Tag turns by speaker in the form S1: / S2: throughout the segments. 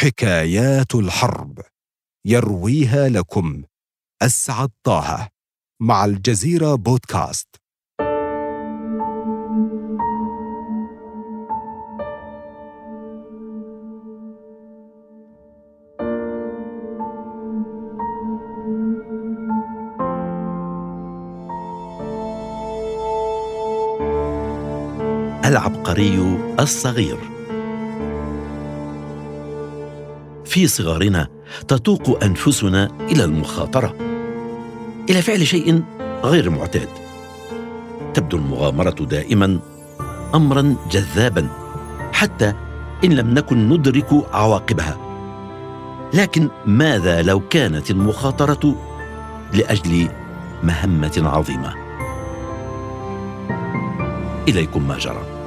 S1: حكايات الحرب يرويها لكم أسعد طه مع الجزيرة بودكاست.
S2: العبقري الصغير. في صغارنا تتوق أنفسنا إلى المخاطرة. إلى فعل شيء غير معتاد. تبدو المغامرة دائما امرا جذابا حتى إن لم نكن ندرك عواقبها. لكن ماذا لو كانت المخاطرة لأجل مهمة عظيمة؟ إليكم ما جرى.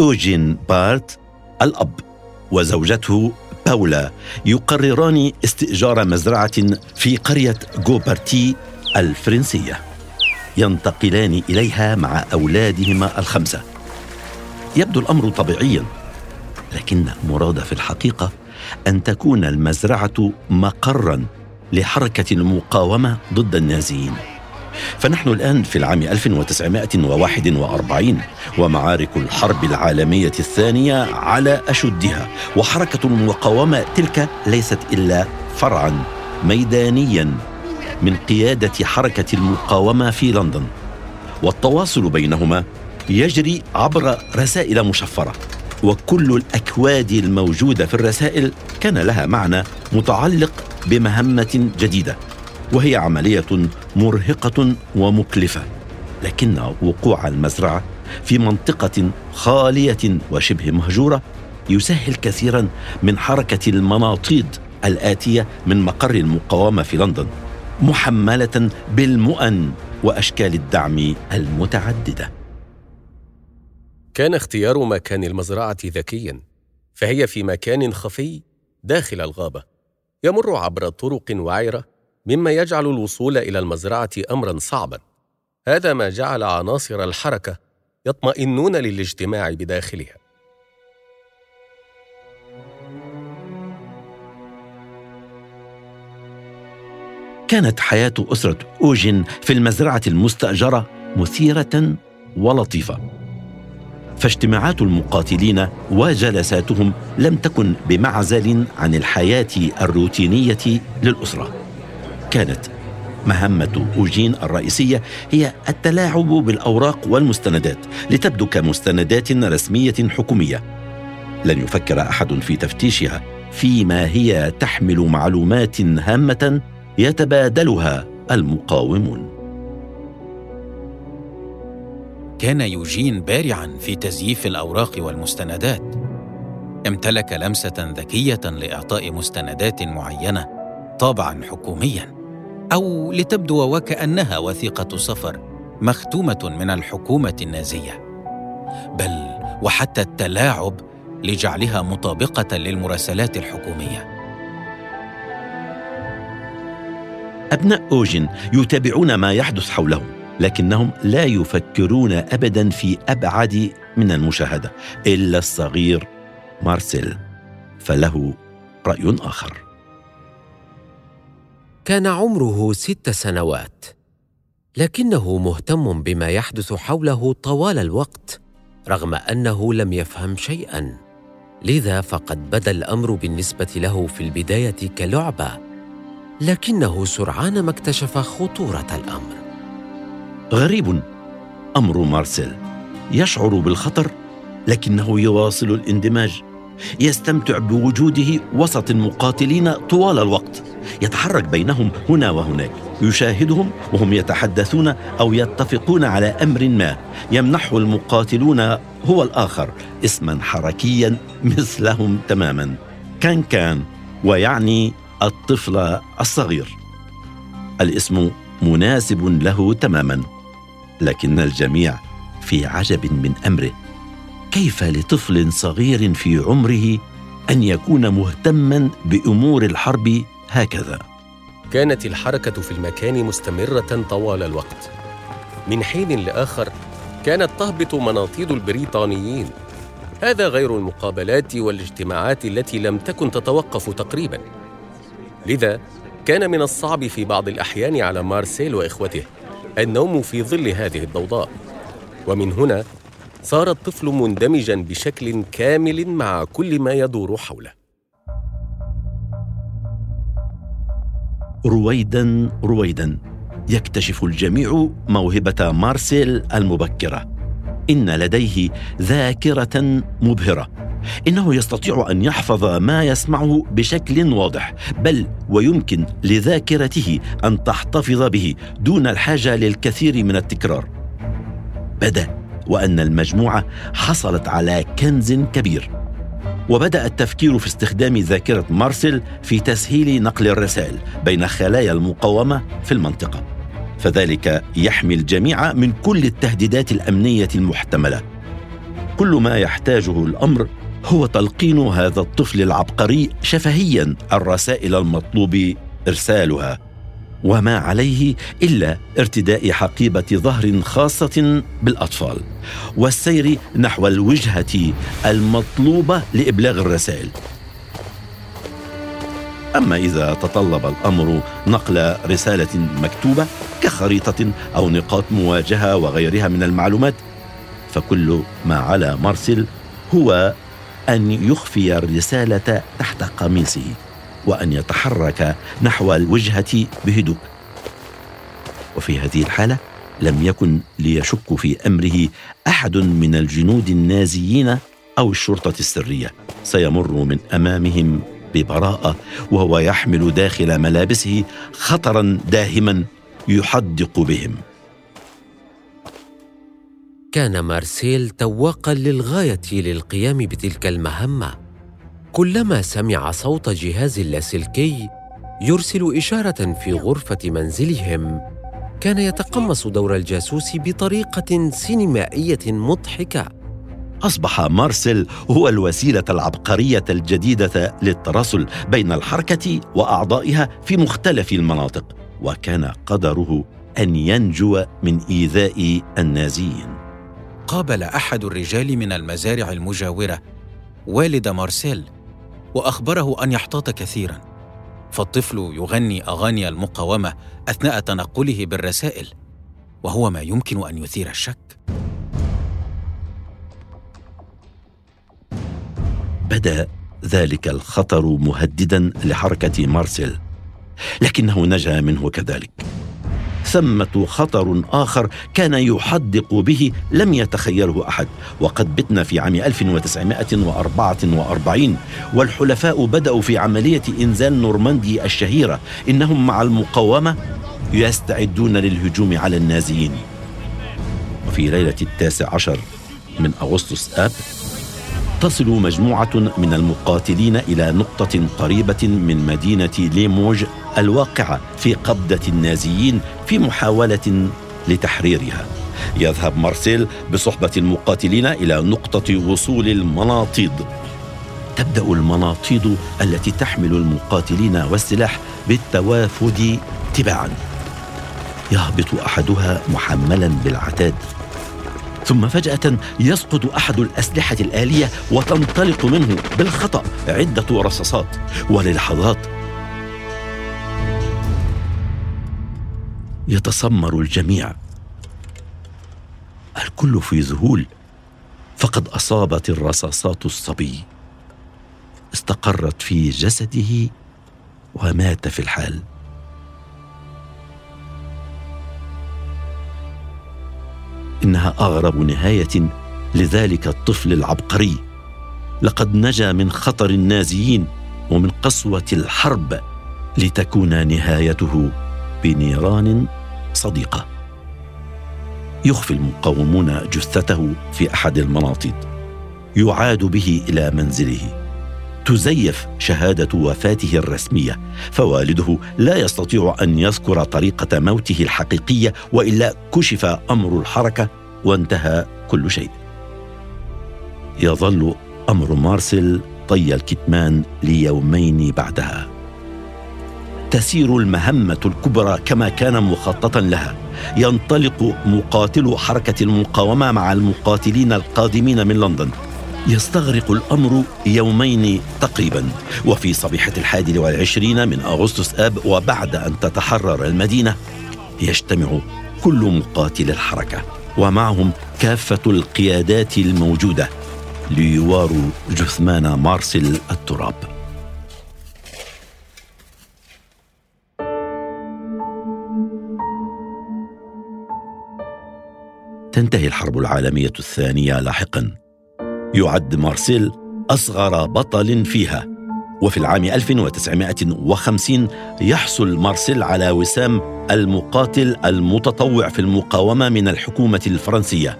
S2: أوجين بارت الأب وزوجته باولا يقرران استئجار مزرعة في قرية جوبرتي الفرنسية. ينتقلان إليها مع أولادهما الخمسة. يبدو الأمر طبيعيا لكن المراد في الحقيقة أن تكون المزرعة مقرا لحركة المقاومة ضد النازيين. فنحن الآن في العام 1941 ومعارك الحرب العالمية الثانية على أشدها وحركة المقاومة تلك ليست إلا فرعا ميدانيا من قيادة حركة المقاومة في لندن. والتواصل بينهما يجري عبر رسائل مشفرة وكل الأكواد الموجودة في الرسائل كان لها معنى متعلق بمهمة جديدة. وهي عملية مرهقة ومكلفة لكن وقوع المزرعة في منطقة خالية وشبه مهجورة يسهل كثيرا من حركة المناطيد الآتية من مقر المقاومة في لندن محملة بالمؤن وأشكال الدعم المتعددة.
S3: كان اختيار مكان المزرعة ذكيا فهي في مكان خفي داخل الغابة يمر عبر طرق وعره مما يجعل الوصول إلى المزرعة امرا صعبا. هذا ما جعل عناصر الحركة يطمئنون للاجتماع بداخلها.
S2: كانت حياة أسرة أوجن في المزرعة المستأجرة مثيرة ولطيفة. فاجتماعات المقاتلين وجلساتهم لم تكن بمعزل عن الحياة الروتينية للأسرة. كانت مهمة أوجين الرئيسية هي التلاعب بالأوراق والمستندات لتبدو كمستندات رسمية حكومية. لن يفكر أحد في تفتيشها فيما هي تحمل معلومات هامة يتبادلها المقاومون.
S4: كان يوجين بارعا في تزييف الأوراق والمستندات. امتلك لمسة ذكية لإعطاء مستندات معينة طابعا حكوميا. أو لتبدو وكأنها وثيقة سفر مختومة من الحكومة النازية. بل وحتى التلاعب لجعلها مطابقة للمراسلات الحكومية.
S2: أبناء أوجن يتابعون ما يحدث حولهم لكنهم لا يفكرون ابدا في أبعد من المشاهدة إلا الصغير مارسيل فله رأي آخر.
S5: كان عمره ست سنوات لكنه مهتم بما يحدث حوله طوال الوقت رغم أنه لم يفهم شيئا. لذا فقد بدا الأمر بالنسبة له في البداية كلعبة لكنه سرعان ما اكتشف خطورة الأمر.
S2: غريب أمر مارسيل. يشعر بالخطر لكنه يواصل الاندماج. يستمتع بوجوده وسط المقاتلين طوال الوقت. يتحرك بينهم هنا وهناك. يشاهدهم وهم يتحدثون أو يتفقون على أمر ما. يمنحه المقاتلون هو الآخر اسما حركيا مثلهم تماما. كان كان ويعني الطفل الصغير. الاسم مناسب له تماما لكن الجميع في عجب من أمره. كيف لطفل صغير في عمره أن يكون مهتما بأمور الحرب هكذا.
S3: كانت الحركة في المكان مستمرة طوال الوقت. من حين لآخر كانت تهبط مناطيد البريطانيين. هذا غير المقابلات والاجتماعات التي لم تكن تتوقف تقريبا. لذا كان من الصعب في بعض الأحيان على مارسيل وإخوته النوم في ظل هذه الضوضاء. ومن هنا صار الطفل مندمجا بشكل كامل مع كل ما يدور حوله.
S2: رويدا رويدا. يكتشف الجميع موهبة مارسيل المبكرة. إن لديه ذاكرة مبهرة. إنه يستطيع أن يحفظ ما يسمعه بشكل واضح بل ويمكن لذاكرته أن تحتفظ به دون الحاجة للكثير من التكرار. بدأ وأن المجموعة حصلت على كنز كبير. وبدأ التفكير في استخدام ذاكرة مارسيل في تسهيل نقل الرسائل بين خلايا المقاومة في المنطقة. فذلك يحمي الجميع من كل التهديدات الأمنية المحتملة. كل ما يحتاجه الأمر هو تلقين هذا الطفل العبقري شفهيا الرسائل المطلوب إرسالها. وما عليه إلا ارتداء حقيبة ظهر خاصة بالأطفال والسير نحو الوجهة المطلوبة لإبلاغ الرسائل. أما إذا تطلب الأمر نقل رسالة مكتوبة كخريطة أو نقاط مواجهة وغيرها من المعلومات فكل ما على مارسيل هو أن يخفي الرسالة تحت قميصه. وأن يتحرك نحو الوجهة بهدوء. وفي هذه الحالة لم يكن ليشك في أمره أحد من الجنود النازيين أو الشرطة السرية. سيمر من أمامهم ببراءة وهو يحمل داخل ملابسه خطرا داهما يحدق بهم.
S5: كان مارسيل تواقا للغاية للقيام بتلك المهمة. كلما سمع صوت جهاز اللاسلكي يرسل إشارة في غرفة منزلهم كان يتقمص دور الجاسوس بطريقة سينمائية مضحكة.
S2: أصبح مارسيل هو الوسيلة العبقرية الجديدة للتراسل بين الحركة وأعضائها في مختلف المناطق وكان قدره أن ينجو من إيذاء النازيين.
S4: قابل أحد الرجال من المزارع المجاورة والد مارسيل. وأخبره أن يحتاط كثيرا. فالطفل يغني أغاني المقاومة أثناء تنقله بالرسائل وهو ما يمكن أن يثير الشك.
S2: بدأ ذلك الخطر مهددا لحركة مارسيل لكنه نجا منه كذلك. ثمة خطر آخر كان يحدق به لم يتخيله أحد. وقد بتنا في عام 1944 والحلفاء بدأوا في عملية إنزال نورماندي الشهيرة. إنهم مع المقاومة يستعدون للهجوم على النازيين. وفي ليلة التاسع عشر من أغسطس آب تصل مجموعة من المقاتلين إلى نقطة قريبة من مدينة ليموج الواقعة في قبضة النازيين في محاولة لتحريرها. يذهب مارسيل بصحبة المقاتلين إلى نقطة وصول المناطيد. تبدأ المناطيد التي تحمل المقاتلين والسلاح بالتوافد تباعا. يهبط أحدها محملا بالعتاد. ثم فجأة يسقط أحد الأسلحة الآلية وتنطلق منه بالخطأ عدة رصاصات وللحظات يتسمر الجميع. الكل في ذهول فقد أصابت الرصاصات الصبي. استقرت في جسده ومات في الحال. إنها أغرب نهاية لذلك الطفل العبقري. لقد نجا من خطر النازيين ومن قسوة الحرب لتكون نهايته بنيران صديقة. يخفي المقاومون جثته في أحد المناطيد يعاد به إلى منزله. تزيف شهادة وفاته الرسمية فوالده لا يستطيع أن يذكر طريقة موته الحقيقية وإلا كشف أمر الحركة وانتهى كل شيء. يظل أمر مارسيل طي الكتمان ليومين بعدها. تسير المهمة الكبرى كما كان مخططا لها. ينطلق مقاتلو حركة المقاومة مع المقاتلين القادمين من لندن. يستغرق الأمر يومين تقريبا. وفي صبيحة الحادي والعشرين من أغسطس آب وبعد أن تتحرر المدينة يجتمع كل مقاتل الحركة ومعهم كافة القيادات الموجودة ليواروا جثمان مارسيل التراب. تنتهي الحرب العالمية الثانية لاحقا. يعد مارسيل أصغر بطل فيها. وفي العام 1950 يحصل مارسيل على وسام المقاتل المتطوع في المقاومة من الحكومة الفرنسية.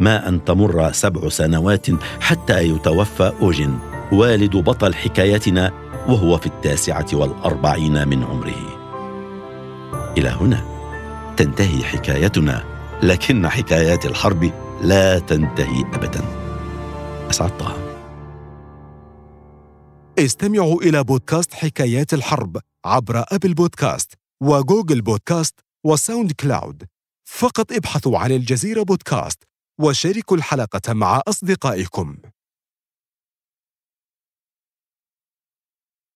S2: ما أن تمر سبع سنوات حتى يتوفى أوجين والد بطل حكايتنا وهو في التاسعة والأربعين من عمره. إلى هنا تنتهي حكايتنا لكن حكايات الحرب لا تنتهي ابدا. أسعد طه.
S1: استمعوا إلى بودكاست حكايات الحرب عبر Apple Podcast و Google Podcast و SoundCloud. فقط ابحثوا عن الجزيرة بودكاست وشاركوا الحلقة مع أصدقائكم.